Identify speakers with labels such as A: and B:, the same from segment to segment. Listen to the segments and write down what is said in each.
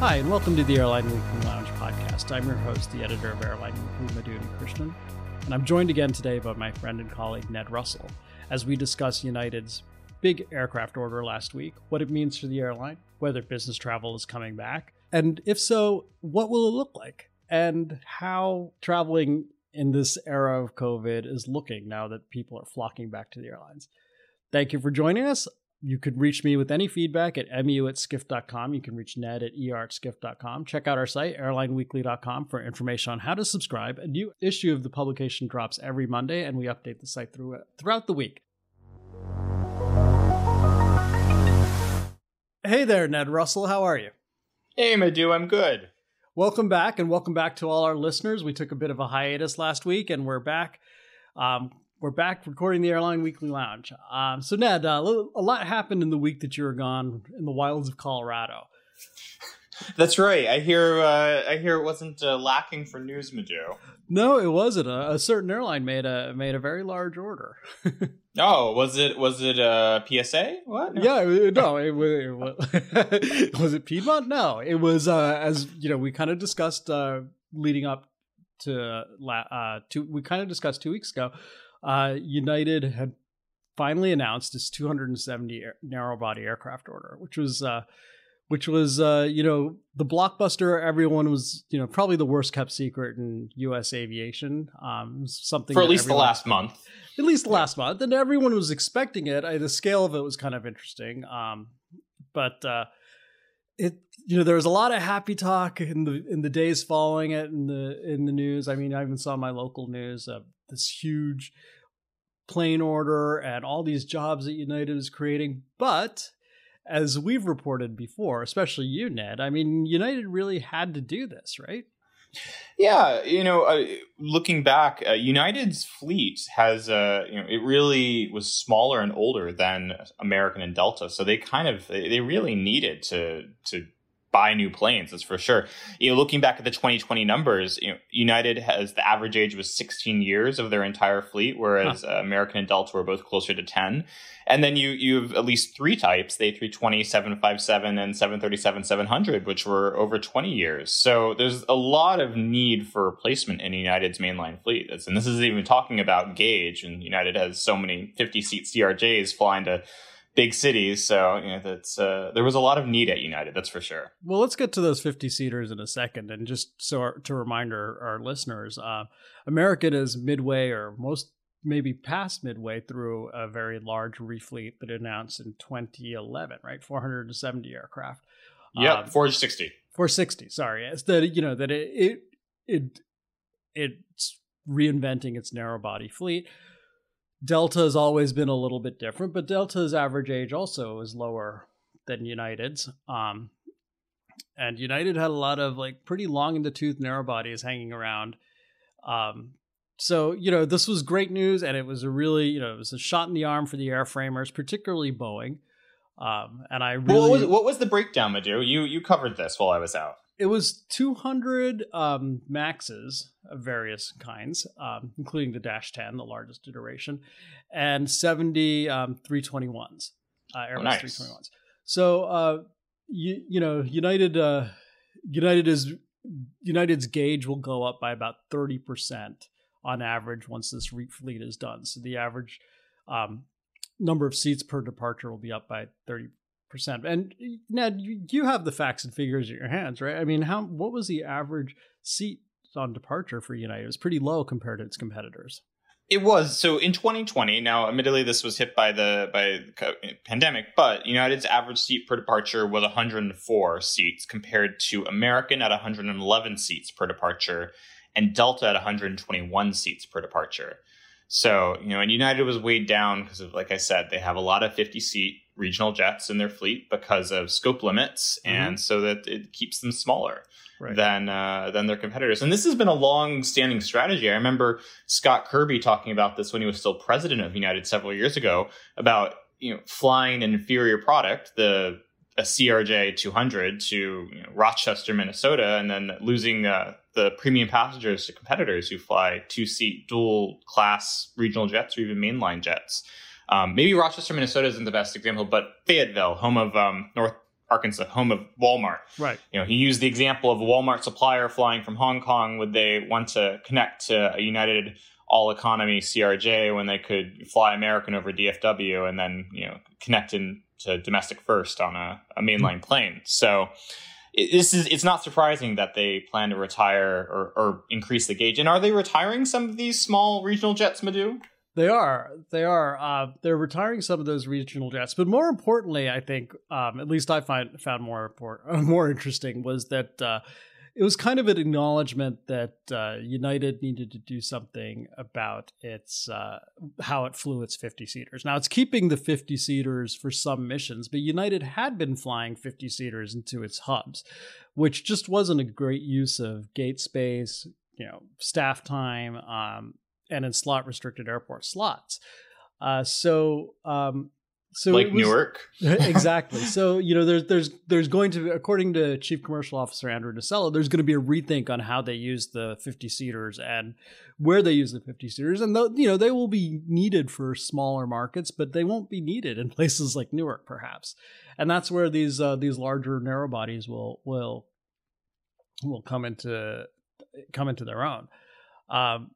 A: Hi, and welcome to the Airline Weekly Lounge podcast. I'm your host, the editor of Airline Weekly, Madhu Unnikrishnan, and I'm joined again today by my friend and colleague Ned Russell as we discuss United's big aircraft order last week, what it means for the airline, whether business travel is coming back, and if so, what will it look like, and how traveling in this era of COVID is looking now that people are flocking back to the airlines. Thank you for joining us. You could reach me with any feedback at mu at skift.com. You can reach Ned at er at skift.com. Check out our site, airlineweekly.com, for information on how to subscribe. A new issue of the publication drops every Monday, and we update the site through, throughout the week. Hey there, Ned Russell. How are you?
B: Hey, Madhu, I'm good.
A: Welcome back, and welcome back to all our listeners. We took a bit of a hiatus last week, and we're back. Um, we're back recording the Airline Weekly Lounge. Um, so, Ned, uh, a lot happened in the week that you were gone in the wilds of Colorado.
B: That's right. I hear. Uh, I hear it wasn't uh, lacking for news, Madhu.
A: No, it wasn't. A, a, certain airline made a made a very large order.
B: oh, was it? Was it a PSA? What?
A: No. Yeah, no. It, it, was it Piedmont? No, it was. Uh, as you know, we kind of discussed uh, leading up to uh, two. We kind of discussed two weeks ago uh, United had finally announced its 270 air, narrow body aircraft order, which was uh, which was uh, you know the blockbuster. Everyone was you know probably the worst kept secret in U.S. aviation. Um, something
B: for at least the last month.
A: At least the last month, and everyone was expecting it. I, the scale of it was kind of interesting, um, but uh, it you know there was a lot of happy talk in the in the days following it in the in the news. I mean, I even saw my local news uh, this huge plane order and all these jobs that United is creating. But as we've reported before, especially you, Ned, I mean, United really had to do this, right?
B: Yeah, you know, uh, looking back, uh, United's fleet has, uh, you know, it really was smaller and older than American and Delta, so they kind of they really needed to to buy new planes. That's for sure. You know, looking back at the 2020 numbers, you know, United has the average age was 16 years of their entire fleet, whereas huh. uh, American and Delta were both closer to 10. And then you you have at least three types: the A320, 757, and 737, 700, which were over 20 years. So there's a lot of need for replacement in United's mainline fleet. And this is even talking about gauge, and United has so many 50 seat CRJs flying to big cities. So you know, that's uh, there was a lot of need at United, that's for sure.
A: Well, let's get to those fifty seaters in a second, and just so our, to remind our, our listeners, uh, American is midway or most maybe past midway through a very large refleet that announced in 2011, right? 470 aircraft.
B: Yeah, um, 460.
A: 460. Sorry, it's that you know that it it it it's reinventing its narrow body fleet. Delta has always been a little bit different, but Delta's average age also is lower than United's. Um, and United had a lot of like pretty long in the tooth narrow bodies hanging around. Um, so you know this was great news, and it was a really you know it was a shot in the arm for the airframers, particularly Boeing. Um, and I really
B: what was, what was the breakdown, Madhu? You you covered this while I was out
A: it was 200 um, maxes of various kinds, um, including the Dash 10, the largest iteration, and 70 um, 321s, uh, Airbus oh, nice. 321s. So, uh, you, you know, United, uh, United is United's gauge will go up by about 30% on average once this fleet is done. So the average um, number of seats per departure will be up by 30 percent. And Ned, you, have the facts and figures in your hands, right? I mean, how what was the average seat on departure for United? It was pretty low compared to its competitors.
B: It was so in 2020. Now, admittedly, this was hit by the by the pandemic, but United's average seat per departure was 104 seats compared to American at 111 seats per departure, and Delta at 121 seats per departure. So you know, and United was weighed down because like I said, they have a lot of 50 seat regional jets in their fleet because of scope limits, mm-hmm. and so that it keeps them smaller. Right. than uh, than their competitors. And this has been a long standing strategy. I remember Scott Kirby talking about this when he was still president of United several years ago about you know flying an inferior product, the a CRJ 200 to you know, Rochester, Minnesota, and then losing uh, the premium passengers to competitors who fly two seat dual class regional jets or even mainline jets. Um, maybe Rochester, Minnesota isn't the best example, but Fayetteville, home of um, North Arkansas, home of Walmart.
A: Right.
B: You know, he used the example of a Walmart supplier flying from Hong Kong. Would they want to connect to a United all economy CRJ when they could fly American over DFW and then, you know, connect into domestic first on a, a mainline plane? So it, this is it's not surprising that they plan to retire or, or increase the gauge. And are they retiring some of these small regional jets, Madhu?
A: They are. They are. Uh, they're retiring some of those regional jets, but more importantly, I think, um, at least I find found more important, more interesting was that uh, it was kind of an acknowledgement that uh, United needed to do something about its uh, how it flew its 50 seaters. Now it's keeping the 50 seaters for some missions, but United had been flying 50 seaters into its hubs, which just wasn't a great use of gate space, you know, staff time, um, and in slot restricted airport slots. Uh, so um, so
B: like
A: was,
B: Newark,
A: exactly. So you know, there's there's there's going to, according to Chief Commercial Officer Andrew Nocella, there's going to be a rethink on how they use the 50 seaters and where they use the 50 seaters, and you know they will be needed for smaller markets, but they won't be needed in places like Newark, perhaps, and that's where these uh, these larger narrow bodies will will will come into come into their own. Um,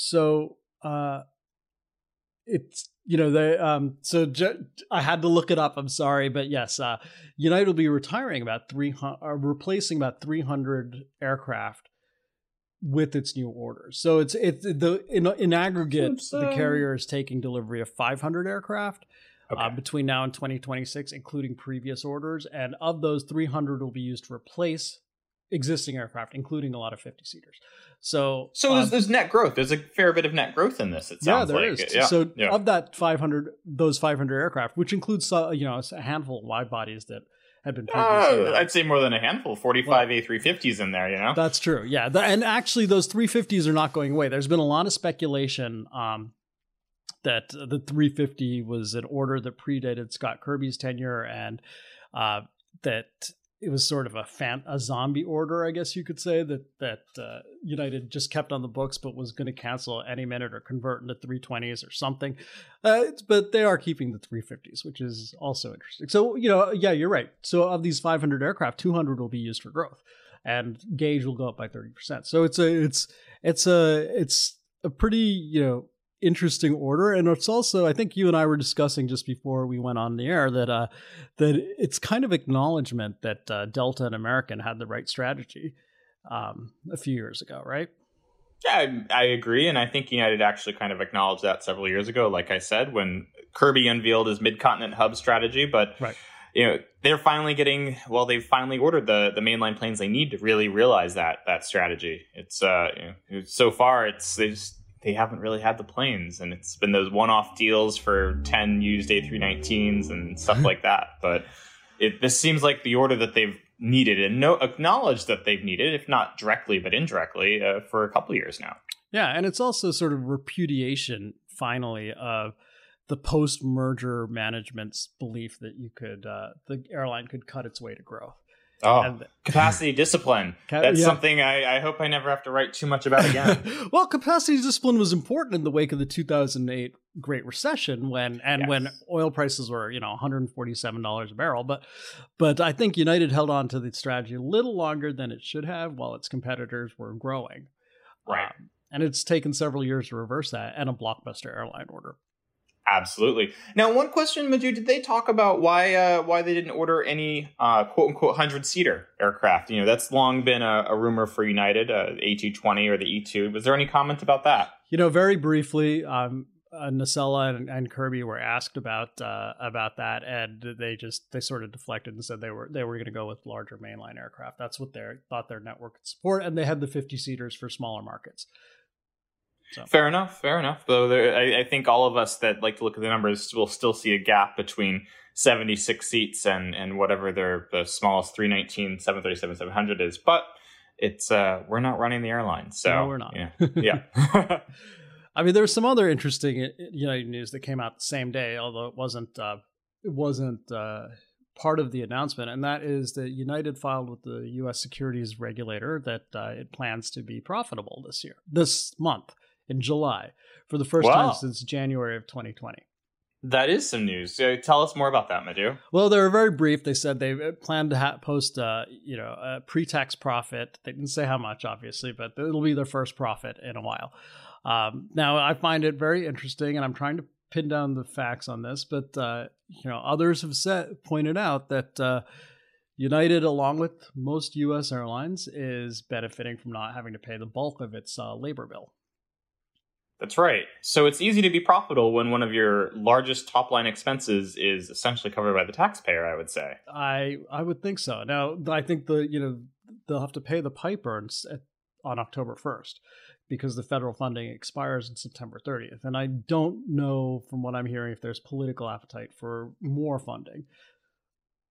A: so uh, it's you know they um so ju- I had to look it up. I'm sorry, but yes, uh, United will be retiring about three hundred, uh, replacing about 300 aircraft with its new orders. So it's it's the in in aggregate so, the carrier is taking delivery of 500 aircraft. Uh, okay. Uh, between now and 2026, including previous orders, and of those, 300 will be used to replace existing aircraft, including a lot of 50 seaters. So,
B: so there's, um, there's, net growth. There's a fair bit of net growth in this. It sounds
A: yeah, there
B: like.
A: is. Yeah, so yeah. of that 500, those 500 aircraft, which includes uh, you know a handful of wide bodies that had been
B: uh, I'd say more than a handful. 45 well, A350s in there, you know?
A: That's true. Yeah. The, and actually, those 350s are not going away. There's been a lot of speculation um, that the 350 was an order that predated Scott Kirby's tenure and uh, that it was sort of a fan a zombie order, I guess you could say that that uh, United just kept on the books, but was going to cancel any minute or convert into 320s or something. Uh, but they are keeping the 350s, which is also interesting. So you know, yeah, you're right. So of these 500 aircraft, 200 will be used for growth, and gauge will go up by 30 percent. So it's a it's it's a it's a pretty you know interesting order. And it's also i think you and i were discussing just before we went on the air that uh that it's kind of acknowledgement that uh, delta and american had the right strategy um a few years ago right?
B: Yeah I, I agree. And i think united actually kind of acknowledged that several years ago like i said when kirby unveiled his mid-continent hub strategy. But
A: right.
B: you know they're finally getting well they've finally ordered the the mainline planes they need to really realize that that strategy. It's uh you know, so far it's they just they haven't really had the planes, and it's been those one-off deals for ten used A319s and stuff like that. But it, this seems like the order that they've needed and no acknowledged that they've needed, if not directly but indirectly, uh, for a couple years now.
A: Yeah, and it's also sort of repudiation, finally, of the post-merger management's belief that you could uh, the airline could cut its way to growth.
B: Oh, and, capacity discipline. That's yeah. something I, I, hope I never have to write too much about again.
A: well, capacity discipline was important in the wake of the 2008 Great Recession when and yes. when oil prices were you know 147 dollars a barrel. But but I think United held on to the strategy a little longer than it should have, while its competitors were growing.
B: Right. Um,
A: and it's taken several years to reverse that and a blockbuster airline order.
B: Absolutely. Now, one question, Madhu, did they talk about why uh, why they didn't order any uh, quote unquote hundred seater aircraft? You know, that's long been a, a rumor for United, uh, A two twenty or the E two. Was there any comment about that?
A: You know, very briefly, um, uh, Nocella and, and, Kirby were asked about uh, about that, and they just they sort of deflected and said they were they were going to go with larger mainline aircraft. That's what they thought their network could support, and they had the fifty seaters for smaller markets.
B: So. Fair enough. Fair enough. Though there, I, I, think all of us that like to look at the numbers will still see a gap between 76 seats and and whatever their the smallest 319 737 700 is. But it's uh we're not running the airline, so
A: no, we're not.
B: Yeah. yeah.
A: I mean, there's some other interesting United news that came out the same day, although it wasn't uh, it wasn't uh, part of the announcement, and that is that United filed with the U.S. securities regulator that uh, it plans to be profitable this year, this month in July for the first wow. time since January of 2020.
B: That is some news. So tell us more about that, Madhu.
A: Well, they were very brief. They said they uh, plan to ha- post, a, you know, a pre-tax profit. They didn't say how much, obviously, but it'll be their first profit in a while. Um, now, I find it very interesting, and I'm trying to pin down the facts on this, but uh, you know, others have said pointed out that uh, United, along with most U.S. airlines, is benefiting from not having to pay the bulk of its uh, labor bill.
B: That's right. So it's easy to be profitable when one of your largest top line expenses is essentially covered by the taxpayer, I would say.
A: I I would think so. Now, I think the you know they'll have to pay the piper on October 1st because the federal funding expires in September 30th. And I don't know from what I'm hearing if there's political appetite for more funding.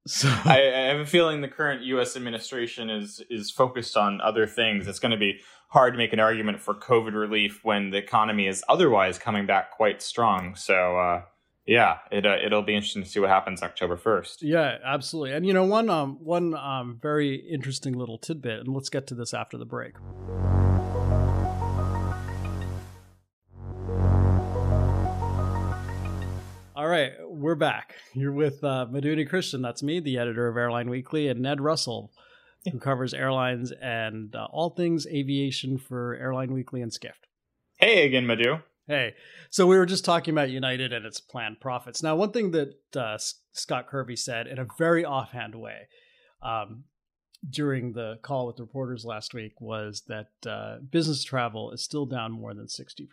B: So I, I, have a feeling the current U.S. administration is is focused on other things. It's going to be hard to make an argument for COVID relief when the economy is otherwise coming back quite strong. So uh, yeah, it uh, it'll be interesting to see what happens October first.
A: Yeah, absolutely. And you know one um one um very interesting little tidbit, and let's get to this after the break. We're back. You're with uh, Madhu Unnikrishnan. That's me, the editor of Airline Weekly, and Ned Russell, who covers airlines and uh, all things aviation for Airline Weekly and Skift.
B: Hey again, Madhu.
A: Hey. So we were just talking about United and its planned profits. Now, one thing that uh, Scott Kirby said in a very offhand way um, during the call with reporters last week was that uh, business travel is still down more than 60%.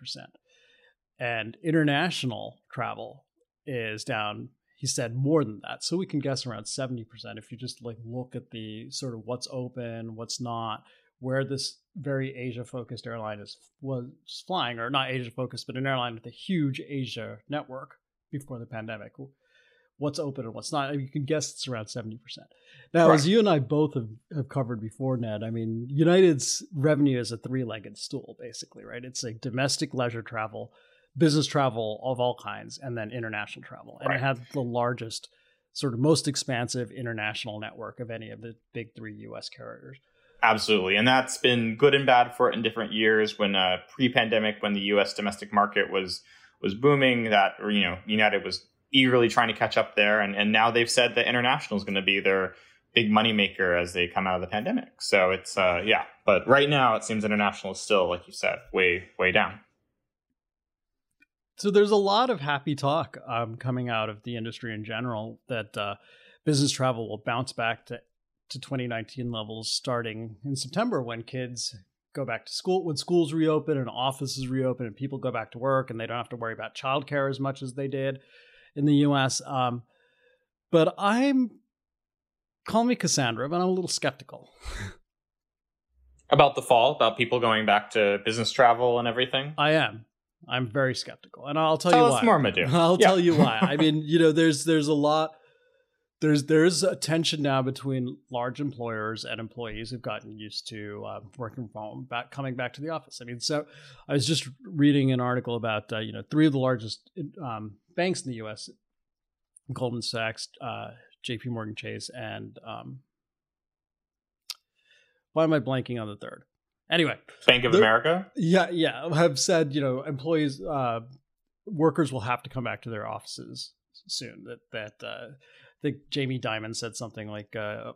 A: And international travel is down he said more than that. So we can guess around 70% if you just like look at the sort of what's open what's not where this very asia focused airline is was flying or not asia focused but an airline with a huge asia network before the pandemic. What's open and what's not you can guess it's around 70% now right. as you and i both have, have covered before ned i mean united's revenue is a three-legged stool basically right? It's a domestic leisure travel business travel of all kinds and then international travel. And right. it had the largest, sort of most expansive international network of any of the big three US carriers.
B: Absolutely. And that's been good and bad for it in different years. When uh, pre-pandemic, when the U.S. domestic market was was booming, that you know United was eagerly trying to catch up there, and and now they've said that international is going to be their big moneymaker as they come out of the pandemic. So it's uh, yeah, but right now it seems international is still, like you said, way way down.
A: So there's a lot of happy talk um, coming out of the industry in general that uh, business travel will bounce back to to 2019 levels starting in September when kids go back to school when schools reopen and offices reopen and people go back to work and they don't have to worry about childcare as much as they did in the US. Um, but I'm call me Cassandra, but I'm a little skeptical.
B: about the fall, about people going back to business travel and everything?
A: I am. I'm very skeptical, and I'll tell,
B: tell
A: you why.
B: more, Madhu.
A: I'll yeah. tell you why. I mean, you know, there's there's a lot. There's there's a tension now between large employers and employees who've gotten used to uh, working from home, back coming back to the office. I mean, so I was just reading an article about uh, you know three of the largest um, banks in the U.S. Goldman Sachs, uh, J.P. Morgan Chase, and um, why am I blanking on the third? Anyway,
B: Bank of America.
A: Yeah, yeah, have said you know employees, uh, workers will have to come back to their offices soon. That that uh, I think Jamie Dimon said something like, uh,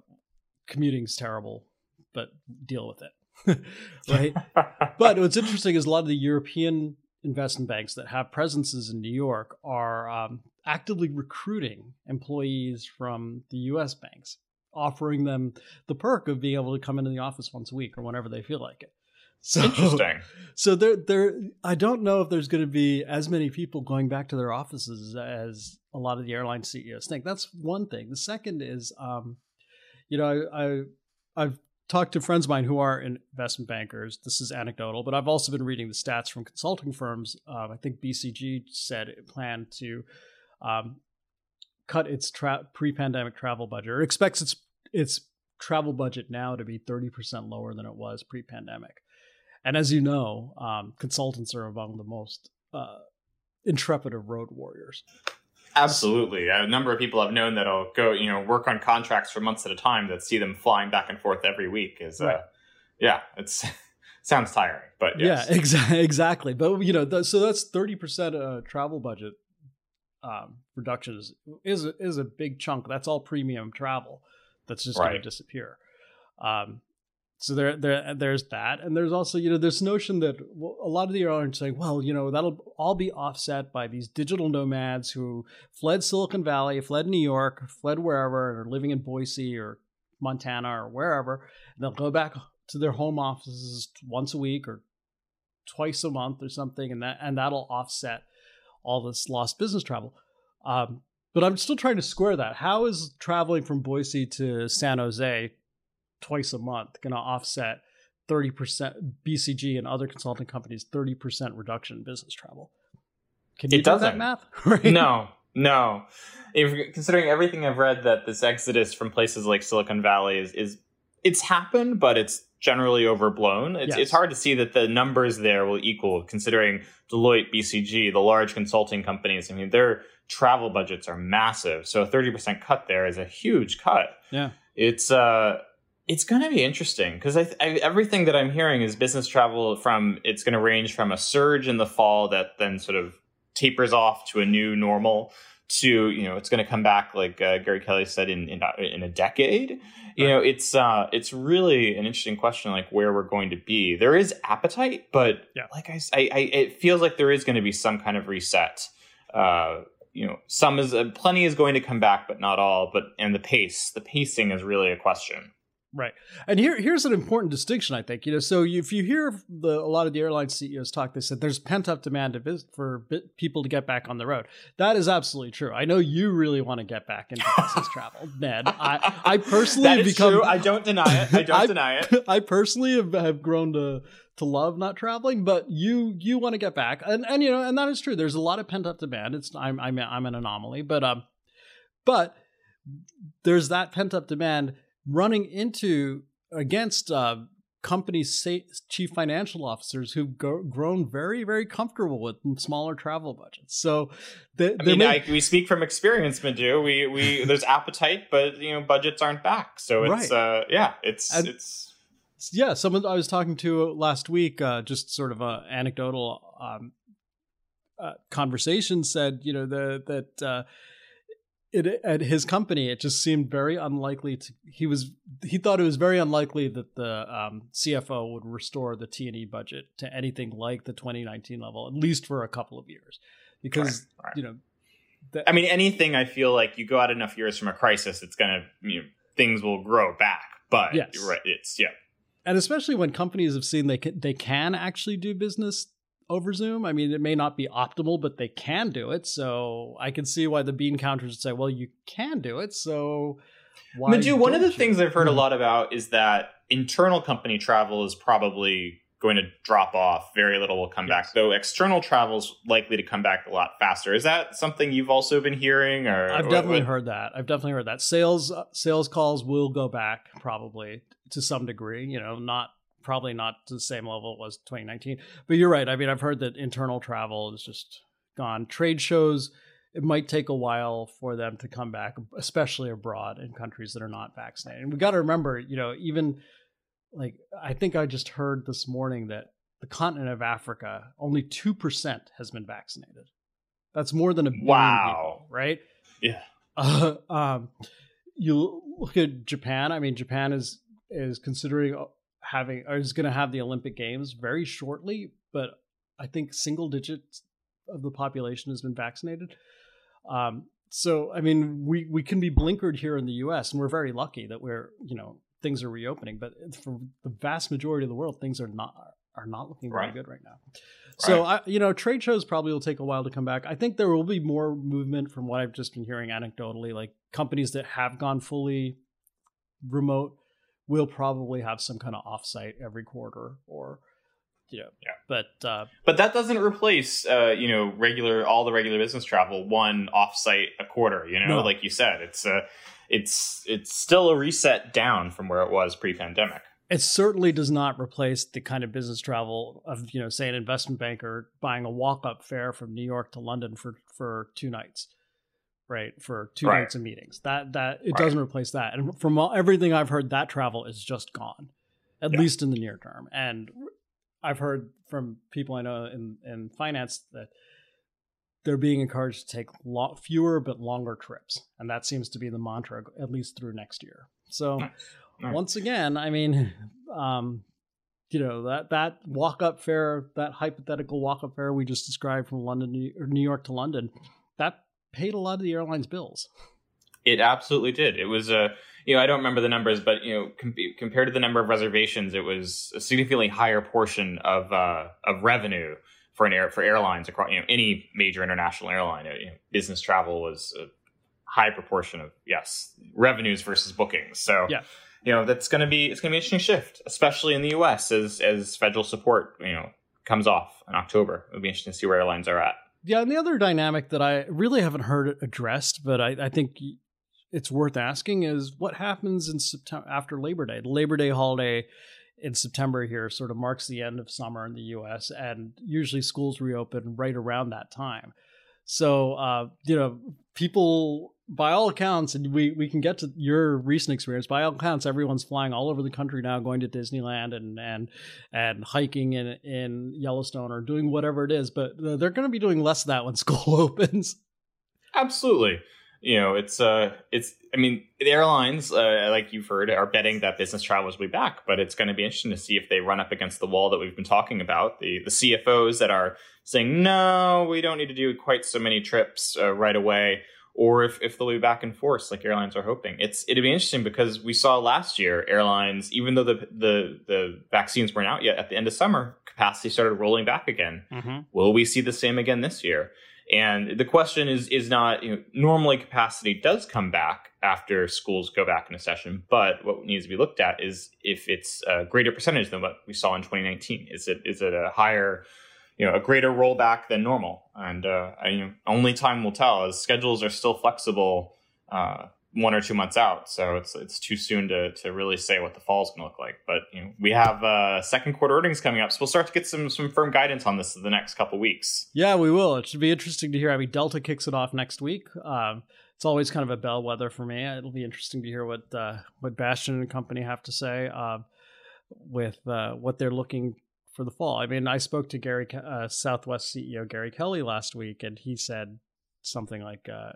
A: "Commuting's terrible, but deal with it." right. but what's interesting is a lot of the European investment banks that have presences in New York are um, actively recruiting employees from the U.S. banks offering them the perk of being able to come into the office once a week or whenever they feel like it.
B: So, Interesting.
A: So there, there. I don't know if there's going to be as many people going back to their offices as a lot of the airline CEOs think. That's one thing. The second is, um, you know, I, I I've talked to friends of mine who are investment bankers. This is anecdotal, but I've also been reading the stats from consulting firms. Um, I think BCG said it planned to um, cut its tra- pre-pandemic travel budget or expects its its travel budget now to be 30% lower than it was pre-pandemic. And as you know, um, consultants are among the most uh, intrepid of road warriors.
B: Absolutely. A number of people I've known that'll go, you know, work on contracts for months at a time that see them flying back and forth every week is, uh, right. yeah, it's sounds tiring, but
A: yes. yeah, exa- exactly. But you know, th- so that's 30% uh, travel budget um, reduction is is a, is a big chunk. That's all premium travel that's just going to disappear. Um, so there, there, there's that, and there's also you know this notion that a lot of the airlines are saying, well, you know, that'll all be offset by these digital nomads who fled Silicon Valley, fled New York, fled wherever, and are living in Boise or Montana or wherever. And they'll go back to their home offices once a week or twice a month or something, and that and that'll offset all this lost business travel. Um, but I'm still trying to square that. How is traveling from Boise to San Jose twice a month going to offset 30% BCG and other consulting companies 30% reduction in business travel? Can you
B: It
A: do that
B: doesn't.
A: math? Right?
B: no, no. If considering everything I've read, that this exodus from places like Silicon Valley is, is it's happened, but it's generally overblown. It's,
A: Yes.
B: it's hard to see that the numbers there will equal, considering Deloitte, BCG, the large consulting companies. I mean, their travel budgets are massive, so a thirty percent cut there is a huge cut.
A: Yeah.
B: It's uh, it's going to be interesting because I, I, everything that I'm hearing is business travel from it's going to range from a surge in the fall that then sort of tapers off to a new normal to you know it's going to come back like uh, Gary Kelly said in in, in a decade. You
A: Right.
B: know, it's uh it's really an interesting question like where we're going to be. There is appetite, but
A: Yeah.
B: like I, it feels like there is going to be some kind of reset. Uh, you know, some is uh, plenty is going to come back, but not all. But and the pace, the pacing is really a question.
A: Right. And here, here's an important distinction, I think. You know, so if you hear the, a lot of the airline CEOs talk, they said there's pent up demand to vis- for people to get back on the road. That is absolutely true. I know you really want to get back into business travel, Ned. I, I personally
B: That
A: have become.
B: true. I don't deny it. I don't
A: I-
B: deny it.
A: I personally have, have grown to to love not traveling, but you you want to get back, and and you know, and that is true. There's a lot of pent up demand. It's I'm I'm I'm an anomaly, but um, but there's that pent up demand running into against uh, companies' sa- chief financial officers who've go- grown very very comfortable with smaller travel budgets. So they,
B: I mean,
A: may-
B: I, we speak from experience, Madhu. We we there's appetite, but you know budgets aren't back. So it's
A: Right.
B: uh yeah, it's
A: And-
B: it's
A: yeah someone i was talking to last week uh, just sort of a anecdotal um, uh, conversation said you know the, that uh, it, at his company it just seemed very unlikely to he was he thought it was very unlikely that the um, cfo would restore the t&e budget to anything like the 2019 level at least for a couple of years because
B: Right, right.
A: you know the,
B: I mean, anything. I feel like you go out enough years from a crisis, it's gonna you know, things will grow back. But
A: Yes.
B: right, it's yeah.
A: and especially when companies have seen they can they can actually do business over Zoom. I mean, it may not be optimal, but they can do it. So I can see why the bean counters would say, "Well, you can do it." So why?
B: Madhu, one of the
A: you?
B: things I've heard a lot about is that internal company travel is probably going to drop off. Very little will come
A: Yes.
B: back, though external travel is likely to come back a lot faster. Is that something you've also been hearing? Or
A: I've definitely
B: what-
A: heard that. I've definitely heard that. Sales uh, sales calls will go back probably to some degree. You know, not probably not to the same level it was 2019. But you're right. I mean, I've heard that internal travel is just gone. Trade shows. It might take a while for them to come back, especially abroad in countries that are not vaccinated. And we got to remember, you know, even like I think I just heard this morning that the continent of Africa only two percent has been vaccinated. That's more than a billion
B: Wow.
A: people, right?
B: Yeah.
A: Uh, um, you look at Japan. I mean, Japan is is considering having is going to have the Olympic Games very shortly, but I think single digits of the population has been vaccinated. Um, so, I mean, we we can be blinkered here in the U.S. and we're very lucky that we're you know things are reopening, but for the vast majority of the world, things are not are not looking very
B: Right.
A: good right now. So
B: Right.
A: I, you know, trade shows probably will take a while to come back. I think there will be more movement from what I've just been hearing anecdotally. Like companies that have gone fully remote will probably have some kind of offsite every quarter, or you know,
B: Yeah.
A: But uh,
B: But that doesn't replace, uh, you know, regular all the regular business travel one offsite a quarter. You know,
A: No.
B: like you said, it's uh, it's it's still a reset down from where it was pre-pandemic.
A: it certainly does not replace the kind of business travel of you know, say an investment banker buying a walk-up fare from New York to London for for two nights. Right for two
B: Right.
A: nights of meetings. That that it
B: Right.
A: doesn't replace that. And from all, everything I've heard, that travel is just gone, at
B: Yeah.
A: least in the near term. And I've heard from people I know in in finance that they're being encouraged to take lo- fewer but longer trips, and that seems to be the mantra at least through next year. So, nice. Nice. once again, I mean, um, you know that that walk up fare, that hypothetical walk up fare we just described from London or New York to London, paid a lot of the airline's bills.
B: It absolutely did. It was a you know I don't remember the numbers, but you know com- compared to the number of reservations, it was a significantly higher portion of uh, of revenue for an air for airlines across you know any major international airline. You know, business travel was a high proportion of yes revenues versus bookings. So
A: yeah.
B: You know that's going to be it's going to be an interesting shift, especially in the U.S. as as federal support you know comes off in October. It'll be interesting to see where airlines are at.
A: Yeah, and the other dynamic that I really haven't heard addressed, but I, I think it's worth asking is what happens in September after Labor Day. The Labor Day holiday in September here sort of marks the end of summer in the U.S. and usually schools reopen right around that time. So uh, you know, people by all accounts, and we we can get to your recent experience. By all accounts, everyone's flying all over the country now, going to Disneyland and and and hiking in in Yellowstone or doing whatever it is. But they're going to be doing less of that when school opens.
B: Absolutely you know, it's uh, it's. I mean, the airlines, uh, like you've heard, are betting that business travelers will be back, but it's going to be interesting to see if they run up against the wall that we've been talking about. The the CFOs that are saying no, we don't need to do quite so many trips uh, right away, or if if they'll be back in force like airlines are hoping. It's it'd be interesting because we saw last year airlines, even though the the the vaccines weren't out yet at the end of summer, capacity started rolling back again. Mm-hmm. Will we see the same again this year? And the question is is not you know, normally capacity does come back after schools go back in a session, but what needs to be looked at is if it's a greater percentage than what we saw in 2019. Is it is it a higher you know a greater rollback than normal? And uh, I, you know, only time will tell. As schedules are still flexible. Uh, one or two months out. So it's it's too soon to to really say what the fall is going to look like. But you know, we have uh, second quarter earnings coming up, so we'll start to get some some firm guidance on this in the next couple weeks.
A: Yeah, we will. It should be interesting to hear. I mean, Delta kicks it off next week. Um, it's always kind of a bellwether for me. It'll be interesting to hear what uh, what Bastian and company have to say uh, with uh, what they're looking for the fall. I mean, I spoke to Gary uh, Southwest CEO Gary Kelly last week, and he said something like uh,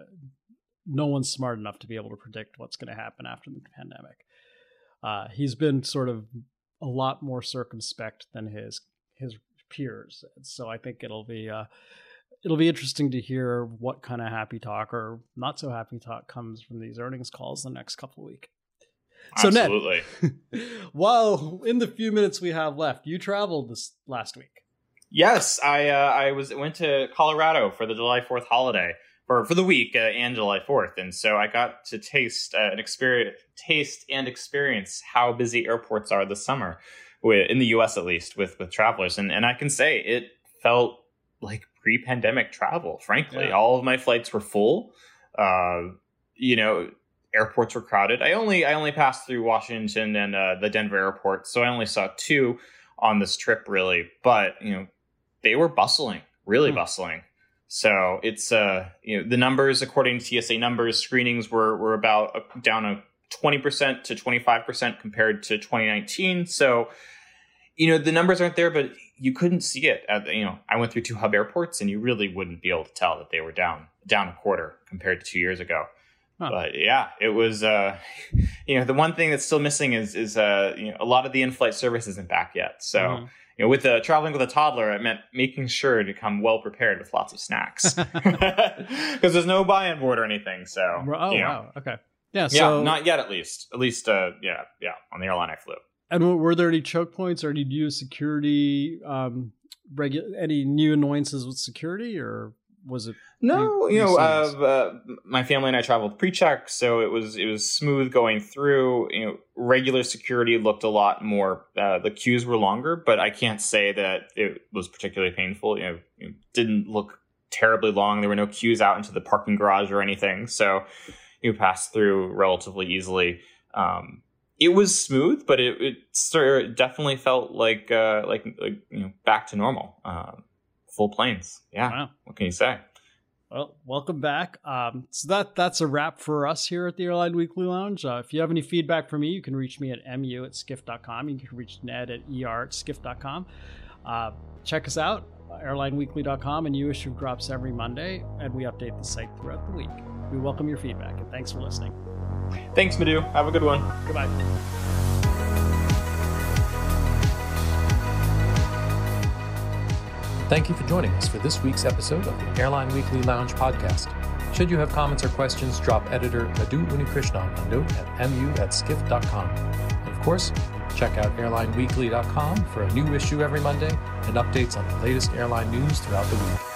A: no one's smart enough to be able to predict what's going to happen after the pandemic. Uh, he's been sort of a lot more circumspect than his his peers, so I think it'll be uh, it'll be interesting to hear what kind of happy talk or not so happy talk comes from these earnings calls the next couple of weeks.
B: So Absolutely.
A: Ned, while in the few minutes we have left, you traveled this last week.
B: Yes, I uh, I was went to Colorado for the July Fourth holiday for for the week uh, and July Fourth, and so I got to taste uh, an experience, taste and experience how busy airports are this summer, with, in the U.S. at least, with with travelers, and and I can say it felt like pre-pandemic travel. Frankly, yeah. all of my flights were full. Uh, you know, airports were crowded. I only I only passed through Washington and uh, the Denver airport, so I only saw two on this trip, really. But you know, they were bustling, really mm. bustling. So it's uh you know the numbers according to TSA numbers screenings were were about a, down a 20% to 25% compared to 2019. So you know the numbers aren't there but you couldn't see it at you know I went through two hub airports and you really wouldn't be able to tell that they were down down a quarter compared to 2 years ago. Huh. But yeah, it was uh you know the one thing that's still missing is is uh you know a lot of the in-flight service isn't back yet. So mm-hmm you know, with the traveling with a toddler, it meant making sure to come well prepared with lots of snacks because there's no buy-on-board or anything. So,
A: oh you know. wow, okay,
B: yeah, so, yeah, not yet at least. At least, uh, yeah, yeah, on the airline I flew.
A: And were there any choke points or any new security, um, regu- any new annoyances with security, or was it
B: no you know uh, uh, my family and i traveled pre-check so it was it was smooth going through. You know regular security looked a lot more uh, the queues were longer but i can't say that it was particularly painful. You know it didn't look terribly long. There were no queues out into the parking garage or anything so you passed through relatively easily. Um, it was smooth but it, it definitely felt like uh, like like you know back to normal. Um, full planes. Yeah. Wow. What can you say?
A: Well, welcome back. Um, so that that's a wrap for us here at the Airline Weekly Lounge. Uh, if you have any feedback for me, you can reach me at mu at skift.com. You can reach Ned at er at skift.com. Uh, check us out, airlineweekly.com, and new issue drops every Monday, and we update the site throughout the week. We welcome your feedback, and thanks for listening.
B: Thanks, Madhu. Have a good one.
A: Goodbye.
C: Thank you for joining us for this week's episode of the Airline Weekly Lounge podcast. Should you have comments or questions, drop editor Madhu Unnikrishnan a note at mu at skift.com. And of course, check out airlineweekly.com for a new issue every Monday and updates on the latest airline news throughout the week.